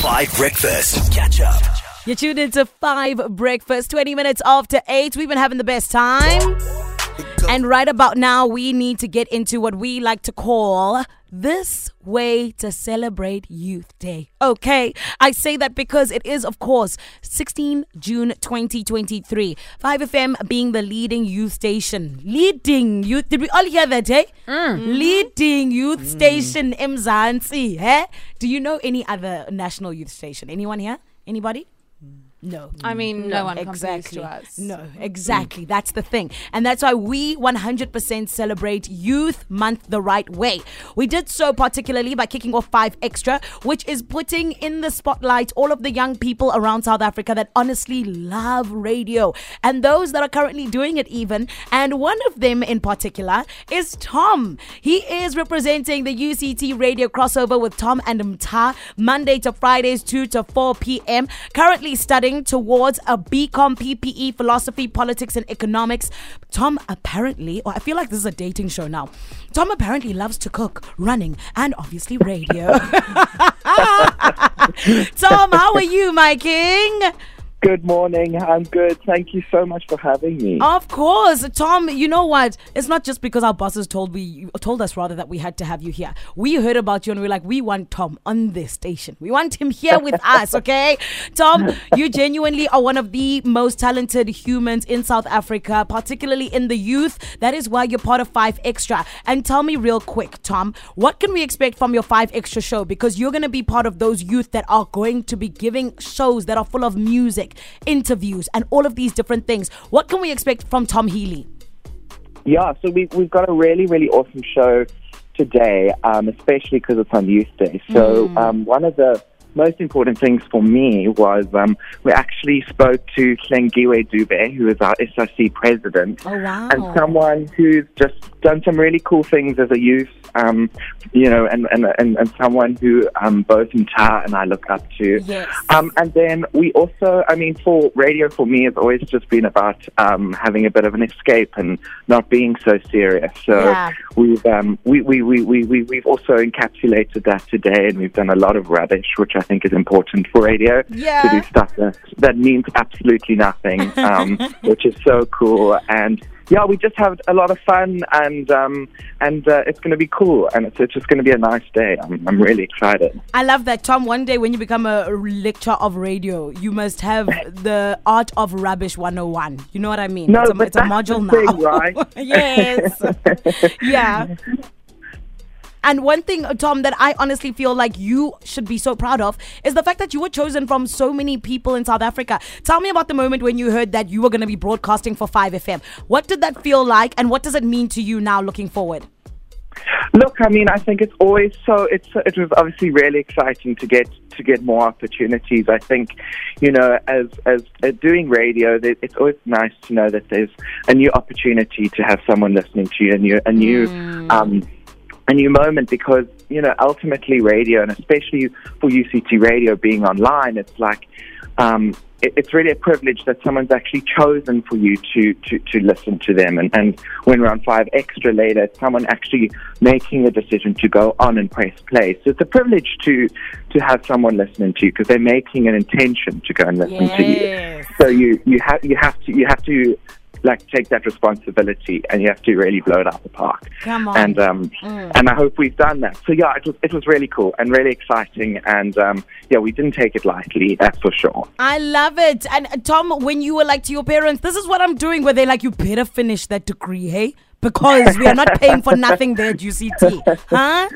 Five Breakfast. Catch up. You're tuned into five breakfast, 20 minutes after eight. We've been having the best time. And right about now, we need to get into what we like to call this way to celebrate Youth Day. Okay, I say that because it is, of course, 16 June 2023. 5FM being the leading youth station. Leading youth. Did we all hear that, eh? Leading youth station, Mzansi. Eh? Do you know any other national youth station? Anyone here? Anybody? No. I mean, no, one exactly. compares to us. No, exactly. That's the thing. And that's why we 100% celebrate Youth Month the right way. We did so particularly by kicking off 5 Extra, which is putting in the spotlight all of the young people around South Africa that honestly love radio and those that are currently doing it even. And one of them in particular is Tom. He is representing the UCT radio crossover with Tom and Mtha Monday to Fridays 2 to 4 p.m. Currently studying towards a BCom PPE philosophy, politics and economics. Tom apparently, or I feel like this is a dating show now. Tom apparently loves to cook, running, and obviously radio. Tom, how are you, my king? Good morning. I'm good. Thank you so much for having me. Of course, Tom. You know what? It's not just because our bosses told we told us rather that we had to have you here. We heard about you and we are like, we want Tom on this station. We want him here with us. Okay, Tom, you genuinely are one of the most talented humans in South Africa, particularly in the youth. That is why you're part of Five Extra. And tell me real quick, Tom, what can we expect from your Five Extra show? Because you're going to be part of those youth that are going to be giving shows that are full of music, interviews, and all of these different things. What can we expect from Tom Hele? Yeah, so we, we've got a really, really awesome show today, um, especially because it's on Youth Day. So um, one of the most important things for me was um, we actually spoke to Hlengiwe Dube, who is our SRC president, Oh, wow. and someone who's just done some really cool things as a youth, um, you know, and, and, and, and someone who um, both Mtha and I look up to. Yes. Um, and then we also, I mean, for radio for me, it's always just been about um, having a bit of an escape and not being so serious. So Yeah. we've um, we, we, we, we, we, we've also encapsulated that today, and we've done a lot of rubbish, which I think is important for radio Yeah. to do stuff that, that means absolutely nothing, um, which is so cool. And yeah, we just have a lot of fun, and um, and uh, it's going to be cool, and it's, it's just going to be a nice day. I'm, I'm really excited. I love that, Tom. One day when you become a lecturer of radio, you must have the art of rubbish 101. You know what I mean? No, it's a, but it's a module the now. right? yes. yeah. And one thing, Tom, that I honestly feel like you should be so proud of is the fact that you were chosen from so many people in South Africa. Tell me about the moment when you heard that you were going to be broadcasting for 5FM. What did that feel like, and what does it mean to you now looking forward? Look, I mean, I think it's always so. It's it was obviously really exciting to get to get more opportunities. I think, you know, as as uh, doing radio, it's always nice to know that there's a new opportunity to have someone listening to you, a new a new um, a new moment because you know ultimately radio, and especially for UCT radio being online, it's like. Um, it, it's really a privilege that someone's actually chosen for you to, to, to listen to them. And, and when we're on five extra later, someone actually making a decision to go on and press play. So it's a privilege to, to have someone listening to you because they're making an intention to go and listen to you. Yes. So you, you have you have to you have to like take that responsibility and you have to really blow it out the park. Come on. And um and I hope we've done that. So yeah, it was it was really cool and really exciting and um yeah, we didn't take it lightly, that's for sure. I love it. And uh, Tom, when you were like to your parents, this is what I'm doing, where they're like, you better finish that degree, hey? Because we are not paying for nothing there at UCT. Huh?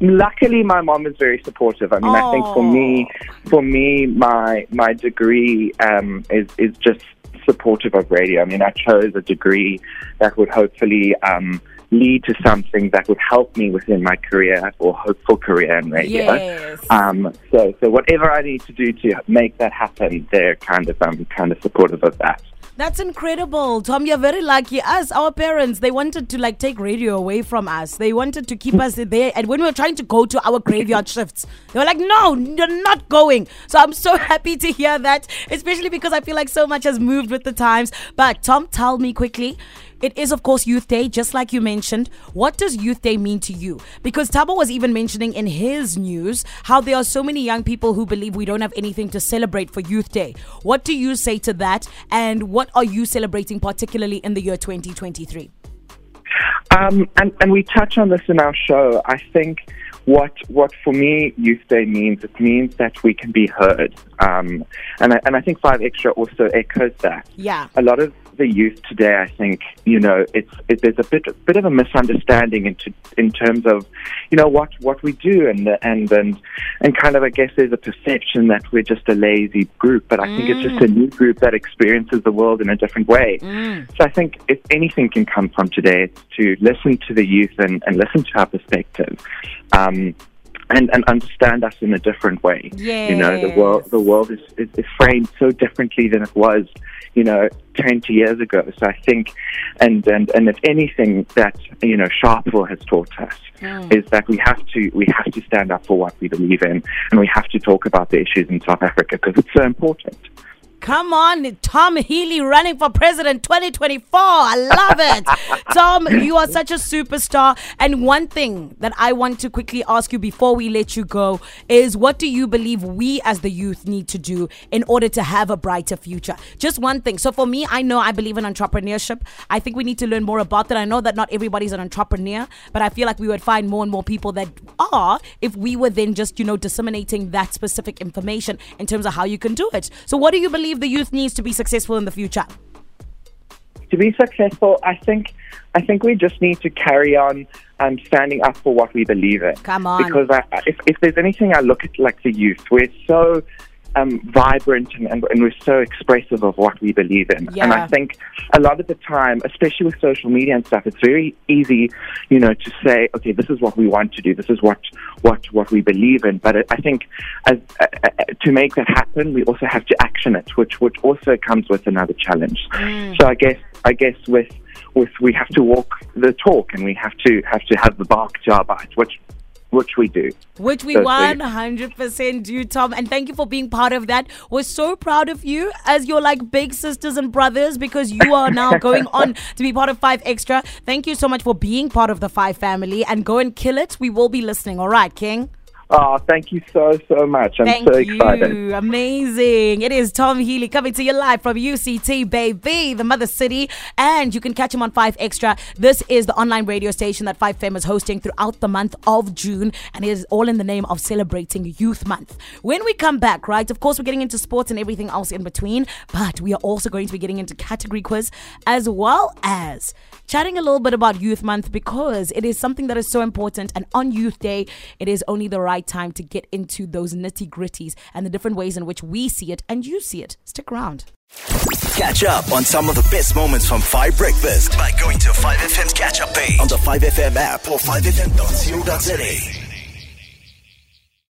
Luckily, my mom is very supportive. I mean, I think for me, for me, my my degree um, is is just supportive of radio. I mean, I chose a degree that would hopefully um, lead to something that would help me within my career or hopeful career in radio. Yes. Um, so, so whatever I need to do to make that happen, they're kind of um, kind of supportive of that. That's incredible. Tom, you're very lucky. Us, our parents, they wanted to like take radio away from us. They wanted to keep us there. And when we were trying to go to our graveyard shifts, they were like, no, you're not going. So I'm so happy to hear that, especially because I feel like so much has moved with the times. But Tom, tell me quickly, It is, of course, Youth Day, just like you mentioned. What does Youth Day mean to you? Because Thabo was even mentioning in his news how there are so many young people who believe we don't have anything to celebrate for Youth Day. What do you say to that? And what are you celebrating, particularly in the year 2023? Um, and, and we touch on this in our show. I think what what for me Youth Day means it means that we can be heard, um, and I, and I think Five Extra also echoes that. Yeah, a lot of the youth today, I think you know it's it, there's a bit bit of a misunderstanding into in terms of you know what what we do and and and and kind of I guess there's a perception that we're just a lazy group, but I mm. think it's just a mm. new group that experiences the world in a different way. Mm. So I think if anything can come from today, it's to listen to the youth and, and listen to our perspective. Um, and, and understand us in a different way. Yes. You know, the world the world is, is, is framed so differently than it was you know, 20 years ago. So I think, and, and, and if anything that, you know, Sharpeville has taught us mm. is that we have to, we have to stand up for what we believe in and we have to talk about the issues in South Africa because it's so important. Come on, Tom Hele running for president 2024. I love it. Tom, you are such a superstar. And one thing that I want to quickly ask you before we let you go is what do you believe we as the youth need to do in order to have a brighter future? Just one thing. So for me, I know I believe in entrepreneurship. I think we need to learn more about that. I know that not everybody's an entrepreneur, but I feel like we would find more and more people that are if we were then just, you know, disseminating that specific information in terms of how you can do it. So what do you believe believe the youth needs to be successful in the future? To be successful, I think I think we just need to carry on um, standing up for what we believe in. Come on. Because I, if, if there's anything I look at like the youth, we're so um, vibrant and, and, and, we're so expressive of what we believe in. Yeah. And I think a lot of the time, especially with social media and stuff, it's very easy, you know, to say, okay, this is what we want to do, this is what what what we believe in. But I think as, uh, uh, to make that happen, we also have to action it, which which also comes with another challenge. Mm. So I guess I guess with with we have to walk the talk and we have to have to have the bark to our bite, which which we do. Which we 100% do, Tom. And thank you for being part of that. We're so proud of you as your like big sisters and brothers because you are now going on to be part of Five Extra. Thank you so much for being part of the Five family and go and kill it. We will be listening. All right, King. Oh, thank you so, so much. I'm thank so excited. You. Amazing. It is Tom Hele coming to you live from UCT, baby, the mother city. And you can catch him on 5 Extra. This is the online radio station that 5FM is hosting throughout the month of June. And it is all in the name of celebrating Youth Month. When we come back, right, of course, we're getting into sports and everything else in between. But we are also going to be getting into category quiz as well as chatting a little bit about Youth Month because it is something that is so important. And on Youth Day, it is only the right time to get into those nitty gritties and the different ways in which we see it and you see it. Stick around. Catch up on some of the best moments from 5 Breakfast by going to 5FM's catch up page on the 5FM app or 5FM.co.za.